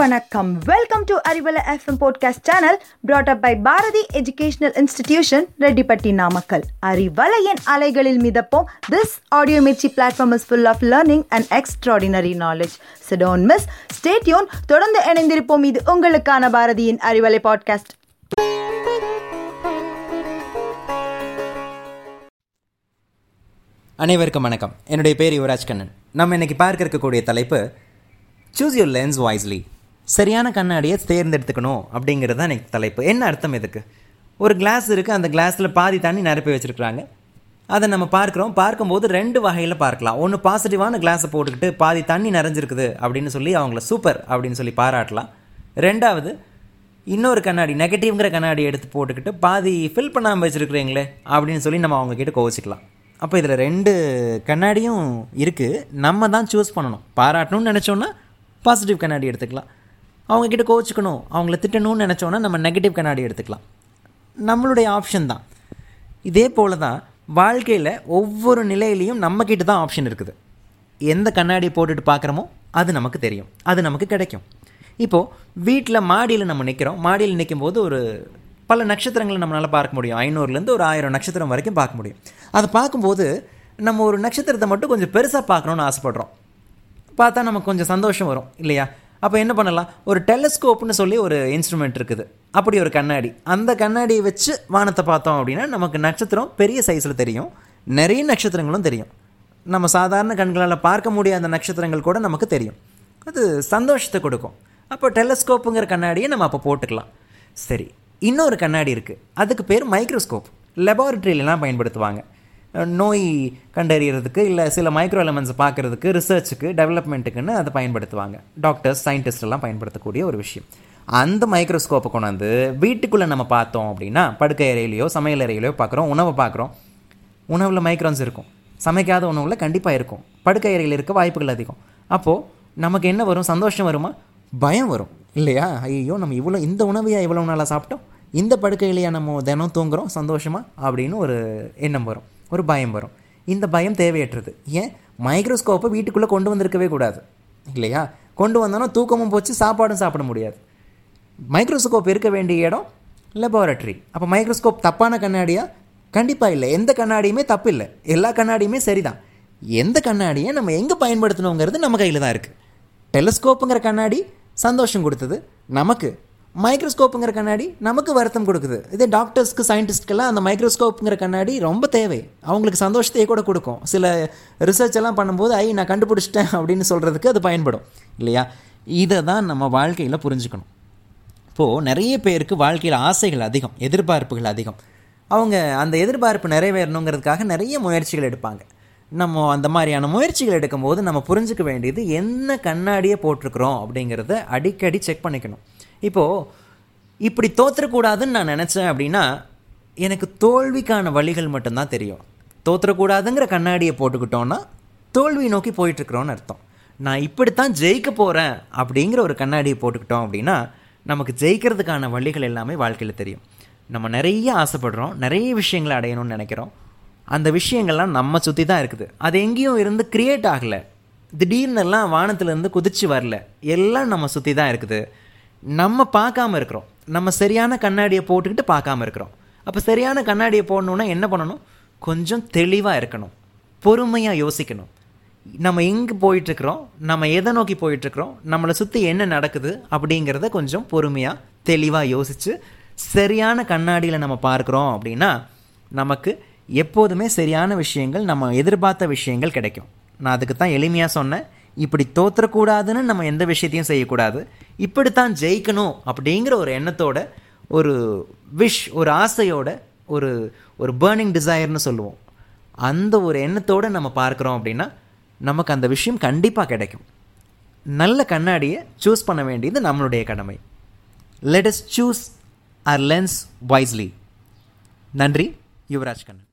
வணக்கம். Welcome to Arivalai FM podcast channel brought up by Bharathi educational institution Rettipatti Namakkal அறிவலையின் அலைகளில் மிதப்போம். This audio Mirchi platform is full of learning and extraordinary knowledge so don't miss stay tuned தொடர்ந்து இணைந்திருப்போம். இது உங்களுக்கான பாரதியின் Arivalai podcast அனைவருக்கும் வணக்கம். என்னுடைய பேர் யுவராஜ் கண்ணன். நம்ம இன்னைக்கு பார்க்க இருக்கக்கூடிய தலைப்பு சூஸ் யூர் லென்ஸ் வாய்ஸ்லி சரியான கண்ணாடியை தேர்ந்தெடுத்துக்கணும் அப்படிங்கிறது தான் எனக்கு தலைப்பு. என்ன அர்த்தம் இதுக்கு? ஒரு கிளாஸ் இருக்குது அந்த கிளாஸில் பாதி தண்ணி நிரப்பி வச்சுருக்குறாங்க. அதை நம்ம பார்க்குறோம். பார்க்கும்போது ரெண்டு வகையில் பார்க்கலாம். ஒன்று பாசிட்டிவான கிளாஸை போட்டுக்கிட்டு பாதி தண்ணி நிறைஞ்சிருக்குது அப்படின்னு சொல்லி அவங்கள சூப்பர் அப்படின்னு சொல்லி பாராட்டலாம். ரெண்டாவது இன்னொரு கண்ணாடி நெகட்டிவ்ங்கிற கண்ணாடி எடுத்து போட்டுக்கிட்டு பாதி ஃபில் பண்ணாமல் வச்சுருக்குறீங்களே அப்படின்னு சொல்லி நம்ம அவங்கக்கிட்ட கோவிச்சிக்கலாம். அப்போ இதில் ரெண்டு கண்ணாடியும் இருக்குது நம்ம தான் சூஸ் பண்ணணும். பாராட்டணும்னு நினச்சோன்னா பாசிட்டிவ் கண்ணாடி எடுத்துக்கலாம். அவங்கக்கிட்ட கோச்சிக்கணும் அவங்கள திட்டணும்னு நினச்சோன்னா நம்ம நெகட்டிவ் கண்ணாடி எடுத்துக்கலாம். நம்மளுடைய ஆப்ஷன் தான். இதே போல தான் வாழ்க்கையில் ஒவ்வொரு நிலையிலையும் நம்மக்கிட்ட தான் ஆப்ஷன் இருக்குது. எந்த கண்ணாடி போட்டுட்டு பார்க்குறோமோ அது நமக்கு தெரியும். அது நமக்கு கிடைக்கும். இப்போது வீட்டில் மாடியில் நம்ம நிற்கிறோம் மாடியில் நிற்கும் போது ஒரு பல நட்சத்திரங்களை நம்மளால் பார்க்க முடியும். ஐநூறுலேருந்து ஒரு ஆயிரம் நட்சத்திரம் வரைக்கும் பார்க்க முடியும். அதை பார்க்கும்போது நம்ம ஒரு நட்சத்திரத்தை மட்டும் கொஞ்சம் பெருசாக பார்க்கணுன்னு ஆசைப்பட்றோம். பார்த்தா நமக்கு கொஞ்சம் சந்தோஷம் வரும் இல்லையா? அப்போ என்ன பண்ணலாம்? ஒரு டெலஸ்கோப்னு சொல்லி ஒரு இன்ஸ்ட்ருமெண்ட் இருக்குது. அப்படி ஒரு கண்ணாடி. அந்த கண்ணாடியை வச்சு வானத்தை பார்த்தோம் அப்படின்னா நமக்கு நட்சத்திரம் பெரிய சைஸில் தெரியும். நிறைய நட்சத்திரங்களும் தெரியும். நம்ம சாதாரண கண்களால் பார்க்க முடியாத நட்சத்திரங்கள் கூட நமக்கு தெரியும். அது சந்தோஷத்தை கொடுக்கும். அப்போ டெலஸ்கோப்புங்கிற கண்ணாடியை நம்ம அப்போ போட்டுக்கலாம். சரி இன்னொரு கண்ணாடி இருக்குது அதுக்கு பேர் மைக்ரோஸ்கோப் லெபார்ட்ரியிலலாம் பயன்படுத்துவாங்க. நோய் கண்டறியறதுக்கு இல்லை சில மைக்ரோ எலமெண்ட்ஸை பார்க்குறதுக்கு ரிசர்ச்சுக்கு டெவலப்மெண்ட்டுக்குன்னு அதை பயன்படுத்துவாங்க. டாக்டர்ஸ் சயின்டிஸ்ட் எல்லாம் பயன்படுத்தக்கூடிய ஒரு விஷயம். அந்த மைக்ரோஸ்கோப்பை கொண்டாந்து வீட்டுக்குள்ளே நம்ம பார்த்தோம் அப்படின்னா படுக்கை அறையிலையோ சமையல் அறையிலையோ பார்க்குறோம் உணவை பார்க்குறோம். உணவில் மைக்ரோன்ஸ் இருக்கும். சமைக்காத உணவில் கண்டிப்பாக இருக்கும். படுக்கை அறையில் இருக்க வாய்ப்புகள் அதிகம். அப்போது நமக்கு என்ன வரும்? சந்தோஷம் வருமா? பயம் வரும். இல்லையா? ஐயோ நம்ம இவ்வளோ இந்த உணவையா இவ்வளோ நாளாக சாப்பிட்டோம்? இந்த படுக்கையிலையா நம்ம தினம் தூங்குகிறோம் சந்தோஷமாக அப்படின்னு ஒரு எண்ணம் வரும். ஒரு பயம் வரும். இந்த பயம் தேவையற்றது. ஏன்? மைக்ரோஸ்கோப்பை வீட்டுக்குள்ளே கொண்டு வந்திருக்கவே கூடாது. இல்லையா? கொண்டு வந்தோன்னா தூக்கமும் போச்சு சாப்பாடும் சாப்பிட முடியாது. மைக்ரோஸ்கோப் இருக்க வேண்டிய இடம் லெபார்ட்ரி அப்போ மைக்ரோஸ்கோப் தப்பான கண்ணாடியா? கண்டிப்பாக இல்லை. எந்த கண்ணாடியுமே தப்பு இல்லை எல்லா கண்ணாடியுமே சரிதான். எந்த கண்ணாடியை நம்ம எங்கே பயன்படுத்தணுங்கிறது நம்ம கையில் தான் இருக்குது டெலிஸ்கோப்புங்கிற கண்ணாடி சந்தோஷம் கொடுத்தது. நமக்கு. மைக்ரோஸ்கோப்புங்கிற கண்ணாடி நமக்கு வருத்தம் கொடுக்குது. இதே டாக்டர்ஸ்க்கு சயின்டிஸ்ட்கெல்லாம் அந்த மைக்ரோஸ்கோப்புங்கிற கண்ணாடி ரொம்ப தேவை. அவங்களுக்கு சந்தோஷத்தையே கூட கொடுக்கும். சில ரிசர்ச் எல்லாம் பண்ணும்போது ஐ நான் கண்டுபிடிச்சிட்டேன் அப்படின்னு சொல்கிறதுக்கு அது பயன்படும். இல்லையா? இதை தான் நம்ம வாழ்க்கையில் புரிஞ்சுக்கணும். இப்போது நிறைய பேருக்கு வாழ்க்கையில் ஆசைகள் அதிகம் எதிர்பார்ப்புகள் அதிகம். அவங்க அந்த எதிர்பார்ப்பு நிறைவேறணுங்கிறதுக்காக நிறைய முயற்சிகள் எடுப்பாங்க. நம்ம அந்த மாதிரியான முயற்சிகள் எடுக்கும்போது நம்ம புரிஞ்சுக்க வேண்டியது என்ன கண்ணாடியை போட்டிருக்கிறோம் அப்படிங்கிறத அடிக்கடி செக் பண்ணிக்கணும். இப்போது இப்படி தோற்றக்கூடாதுன்னு நான் நினச்சேன் அப்படின்னா எனக்கு தோல்விக்கான வழிகள் மட்டும்தான் தெரியும். தோற்றக்கூடாதுங்கிற கண்ணாடியை போட்டுக்கிட்டோன்னா தோல்வி நோக்கி போயிட்டுருக்குறோன்னு அர்த்தம். நான் இப்படித்தான் ஜெயிக்க போகிறேன் அப்படிங்கிற ஒரு கண்ணாடியை போட்டுக்கிட்டோம் அப்படின்னா நமக்கு ஜெயிக்கிறதுக்கான வழிகள் எல்லாமே வாழ்க்கையில் தெரியும். நம்ம நிறைய ஆசைப்படுறோம் நிறைய விஷயங்களை அடையணும்னு நினைக்கிறோம். அந்த விஷயங்கள்லாம் நம்ம சுற்றி தான் இருக்குது. அது எங்கேயும் இருந்து கிரியேட் ஆகலை. திடீர்னுலாம் வானத்துலேருந்து குதிச்சு வரல. எல்லாம் நம்ம சுற்றி தான் இருக்குது. நம்ம பார்க்காம இருக்கிறோம். நம்ம சரியான கண்ணாடியை போட்டுக்கிட்டு பார்க்காம இருக்கிறோம். அப்போ சரியான கண்ணாடியை போடணுன்னா என்ன பண்ணணும்? கொஞ்சம் தெளிவாக இருக்கணும். பொறுமையாக யோசிக்கணும். நம்ம எங்கே போயிட்டுருக்குறோம்? நம்ம எதை நோக்கி போயிட்டுருக்குறோம்? நம்மளை சுற்றி என்ன நடக்குது? அப்படிங்கிறத கொஞ்சம் பொறுமையாக தெளிவாக யோசித்து சரியான கண்ணாடியில் நம்ம பார்க்குறோம் அப்படின்னா நமக்கு எப்போதுமே சரியான விஷயங்கள் நம்ம எதிர்பார்த்த விஷயங்கள் கிடைக்கும். நான் அதுக்கு தான் எளிமையாக சொன்னேன். இப்படி தோற்றக்கூடாதுன்னு நம்ம எந்த விஷயத்தையும் செய்யக்கூடாது. இப்படித்தான் ஜெயிக்கணும் அப்படிங்கிற ஒரு எண்ணத்தோட ஒரு விஷ் ஒரு ஆசையோட ஒரு ஒரு பேர்னிங் டிசையர்னு சொல்லுவோம். அந்த ஒரு எண்ணத்தோடு நம்ம பார்க்குறோம் அப்படின்னா நமக்கு அந்த விஷயம் கண்டிப்பாக கிடைக்கும். நல்ல கண்ணாடியை சூஸ் பண்ண வேண்டியது நம்மளுடைய கடமை. Let us choose our lens wisely நன்றி யுவராஜ் கண்ணன்.